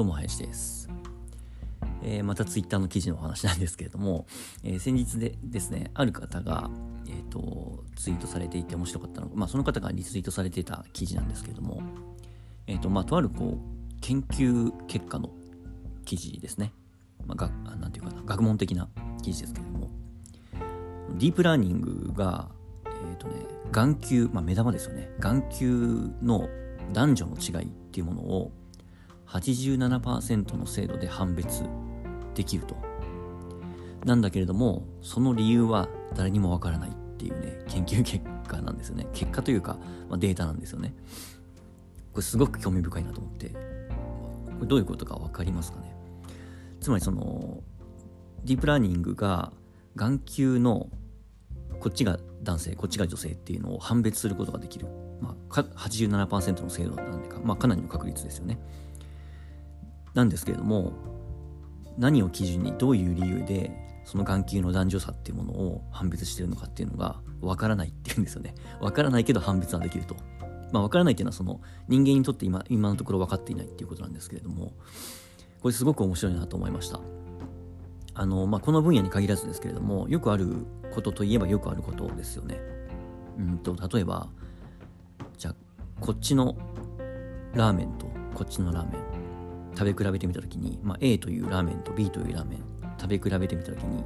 どうも林です、えー、またツイッターの記事のお話なんですけれども、えー、先日でですねある方が、えーと、ツイートされていて面白かったのがまあその方がリツイートされていた記事なんですけれどもえ、ー、とまあとあるこう研究結果の記事ですね。まあ、がなんていうかな学問的な記事ですけれどもディープラーニングがえ、ー、とね眼球、まあ、目玉ですよね。眼球の男女の違いっていうものを87%の精度で判別できると。なんだけれども、その理由は誰にもわからないっていうね、研究結果なんですよね。結果というか、まあ、データなんですよね。これすごく興味深いなと思って、これどういうことかわかりますかね？つまりその、ディープラーニングが眼球のこっちが男性、こっちが女性っていうのを判別することができる。まあ、87%の精度なんでか、まあ、かなりの確率ですよね。なんですけれども何を基準にどういう理由でその眼球の男女差っていうものを判別してるのかっていうのがわからないっていうんですよね。わからないけど判別はできると。まあわからないっていうのはその人間にとって今今のところ分かっていないっていうことなんですけれどもこれすごく面白いなと思いました。あのまあ、この分野に限らずですけれどもよくあることといえばよくあることですよね。うんと例えばじゃあこっちのラーメンとこっちのラーメン食べ比べてみた時に、まあ、A というラーメンと B というラーメン食べ比べてみた時に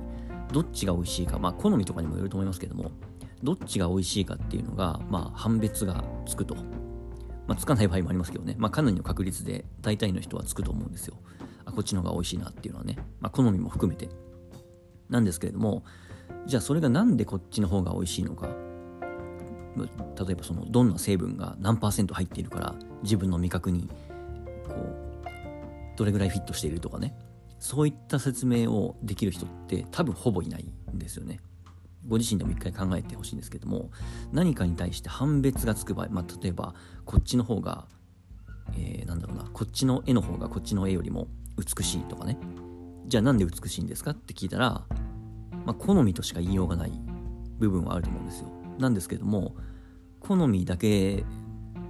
どっちが美味しいかまあ好みとかにもよると思いますけどもどっちが美味しいかっていうのがまあ判別がつくと、まあ、つかない場合もありますけどね。まあかなりの確率で大体の人はつくと思うんですよ。あこっちの方が美味しいなっていうのはね、まあ、好みも含めて。なんですけれどもじゃあそれがなんでこっちの方が美味しいのか。例えばそのどんな成分が何パーセント入っているから自分の味覚にこうどれぐらいフィットしているとかね。そういった説明をできる人って多分ほぼいないんですよね。ご自身でも一回考えてほしいんですけども何かに対して判別がつく場合、まあ、例えばこっちの方が、えー、なんだろうなこっちの絵の方がこっちの絵よりも美しいとかね。じゃあなんで美しいんですかって聞いたら、まあ、好みとしか言いようがない部分はあると思うんですよ。なんですけども好みだけ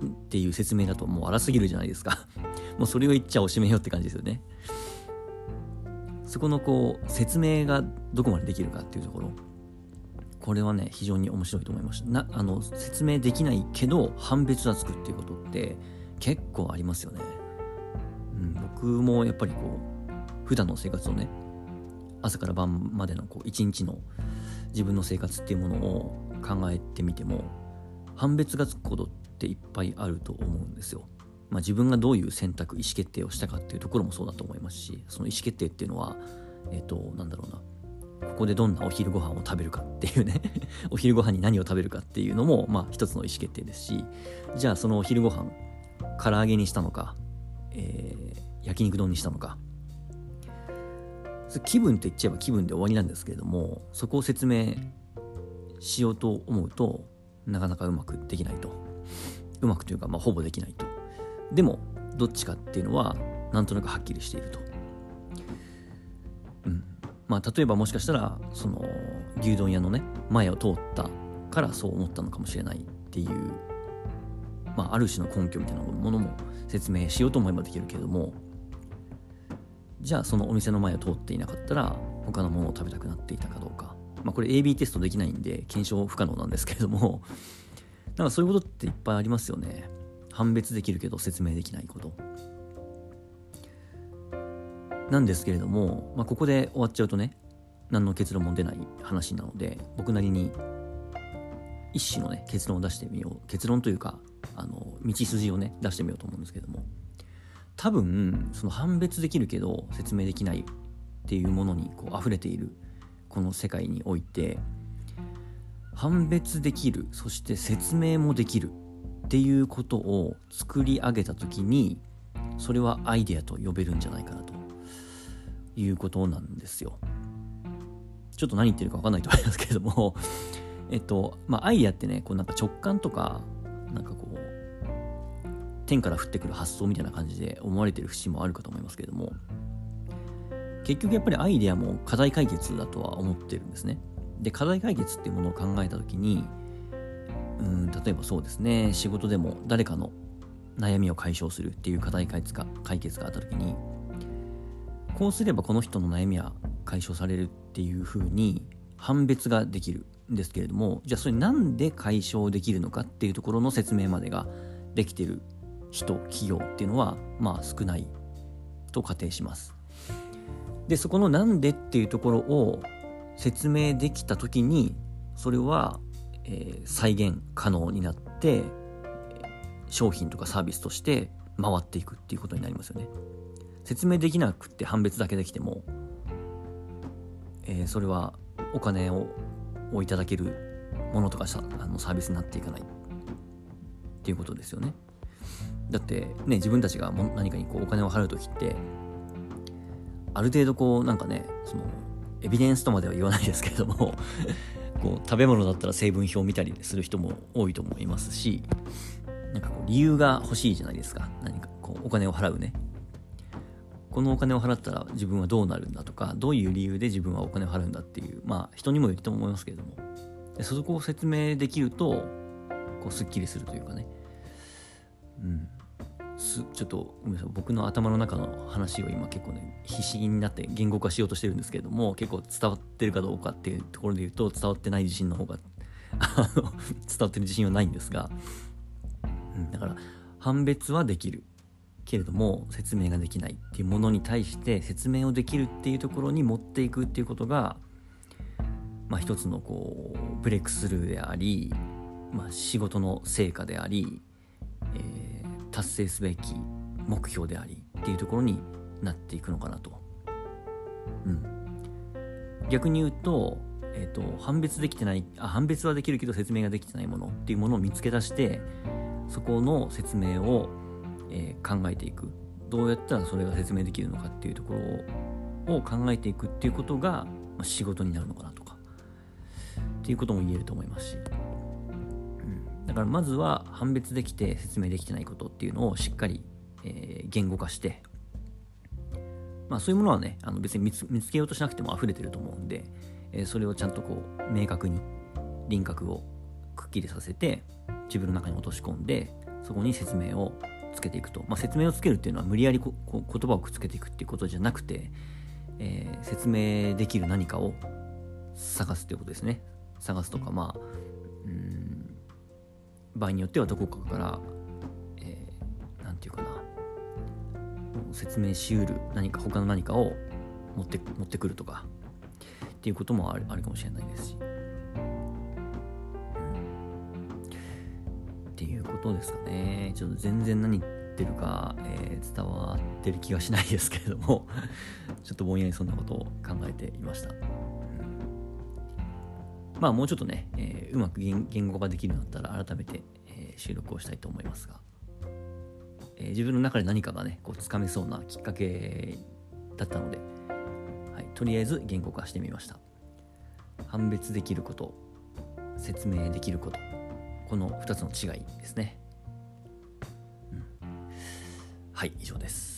っていう説明だともう荒すぎるじゃないですか。もうそれを言っちゃおしめよって感じですよね。そこのこう説明がどこまでできるかっていうところ。これはね非常に面白いと思いました。なあの説明できないけど判別はつくっていうことって結構ありますよね、うん、僕もやっぱりこう普段の生活をね朝から晩までのこう一日の自分の生活っていうものを考えてみても判別がつくことっていっぱいあると思うんですよ。まあ、自分がどういう選択意思決定をしたかっていうところもそうだと思いますしその意思決定っていうのはえっ、ー、となんだろうな。ここでどんなお昼ご飯を食べるかっていうね。お昼ご飯に何を食べるかっていうのもまあ一つの意思決定ですしじゃあそのお昼ご飯唐揚げにしたのか、えー、焼肉丼にしたのか。気分って言っちゃえば気分で終わりなんですけれどもそこを説明しようと思うとなかなかうまくできないと。うまくというか、まあ、ほぼできないと。でもどっちかっていうのはなんとなくはっきりしていると。うんまあ、例えばもしかしたらその牛丼屋のね前を通ったからそう思ったのかもしれないっていう、まあ、ある種の根拠みたいなものも説明しようと思えばできるけれどもじゃあそのお店の前を通っていなかったら他のものを食べたくなっていたかどうか、まあ、これ AB テストできないんで検証不可能なんですけれどもなんかそういうことっていっぱいありますよね。判別できるけど説明できないこと。なんですけれども、まあ、ここで終わっちゃうとね何の結論も出ない話なので僕なりに一種のね結論を出してみよう。結論というかあの道筋をね出してみようと思うんですけども。多分その判別できるけど説明できないっていうものにこう溢れているこの世界において判別できるそして説明もできるっていうことを作り上げた時にそれはアイデアと呼べるんじゃないかなということなんですよ。ちょっと何言ってるか分かんないと思いますけれども えっとまあアイデアってねこうなんか直感とかなんかこう天から降ってくる発想みたいな感じで思われてる節もあるかと思いますけれども結局やっぱりアイデアも課題解決だとは思ってるんですね。で課題解決っていうものを考えた時にうん例えばそうですね。仕事でも誰かの悩みを解消するっていう課題解決が解決があった時にこうすればこの人の悩みは解消されるっていうふうに判別ができるんですけれどもじゃあそれなんで解消できるのかっていうところの説明までができてる人企業っていうのはまあ少ないと仮定します。でそこのなんでっていうところを説明できた時にそれは、えー、再現可能になって商品とかサービスとして回っていくっていうことになりますよね。説明できなくって判別だけできても、えー、それはお金ををいただけるものとかあのサービスになっていかないっていうことですよね。だってね自分たちがも何かにこうお金を払う時ってある程度こうなんかねそのエビデンスとまでは言わないですけれどもこう食べ物だったら成分表を見たりする人も多いと思いますしなんかこう理由が欲しいじゃないですか。何かこうお金を払うね。このお金を払ったら自分はどうなるんだとかどういう理由で自分はお金を払うんだっていうまあ人にもよると思いますけれども。でそこを説明できるとこうすっきりするというかね。うん。すちょっとごめんなさい僕の頭の中の話を今結構ね必死になって言語化しようとしてるんですけれども結構伝わってるかどうかっていうところで言うと伝わってない自信の方が 伝わってる自信はないんですが、うん、だから判別はできるけれども説明ができないっていうものに対して説明をできるっていうところに持っていくっていうことが、まあ、一つのこうブレイクスルーであり、まあ、仕事の成果であり、達成すべき目標でありっていうところになっていくのかなと。うん、逆に言うと,、えーと、判別できてないあ判別はできるけど説明ができてないものっていうものを見つけ出してそこの説明をえー、考えていく。どうやったらそれが説明できるのかっていうところを考えていくっていうことが、まあ、仕事になるのかなとかっていうことも言えると思いますし、だからまずは判別できて説明できてないことっていうのをしっかり、えー、言語化してまあそういうものはねあの別に見つ見つけようとしなくても溢れてると思うんで、えー、それをちゃんとこう明確に輪郭をくっきりさせて自分の中に落とし込んでそこに説明をつけていくと、まあ、説明をつけるっていうのは無理やりここ言葉をくっつけていくっていうことじゃなくて、えー、説明できる何かを探すっていうことですね。探すとかまあうん場合によってはどこかから何、えー、て言うかな説明しうる何か他の何かを持って持ってくるとかっていうこともあるあるかもしれないですし。っていうことですかね。ちょっと全然何言ってるか、えー、伝わってる気がしないですけれども ちょっとぼんやりそんなことを考えていました。まあもうちょっとね、えー、うまく言語化できるようになったら改めて、えー、収録をしたいと思いますが、え自分の中で何かがね、こうつかめそうなきっかけだったので、はい、とりあえず言語化してみました。判別できること、説明できること、この2つの違いですね、うん、はい以上です。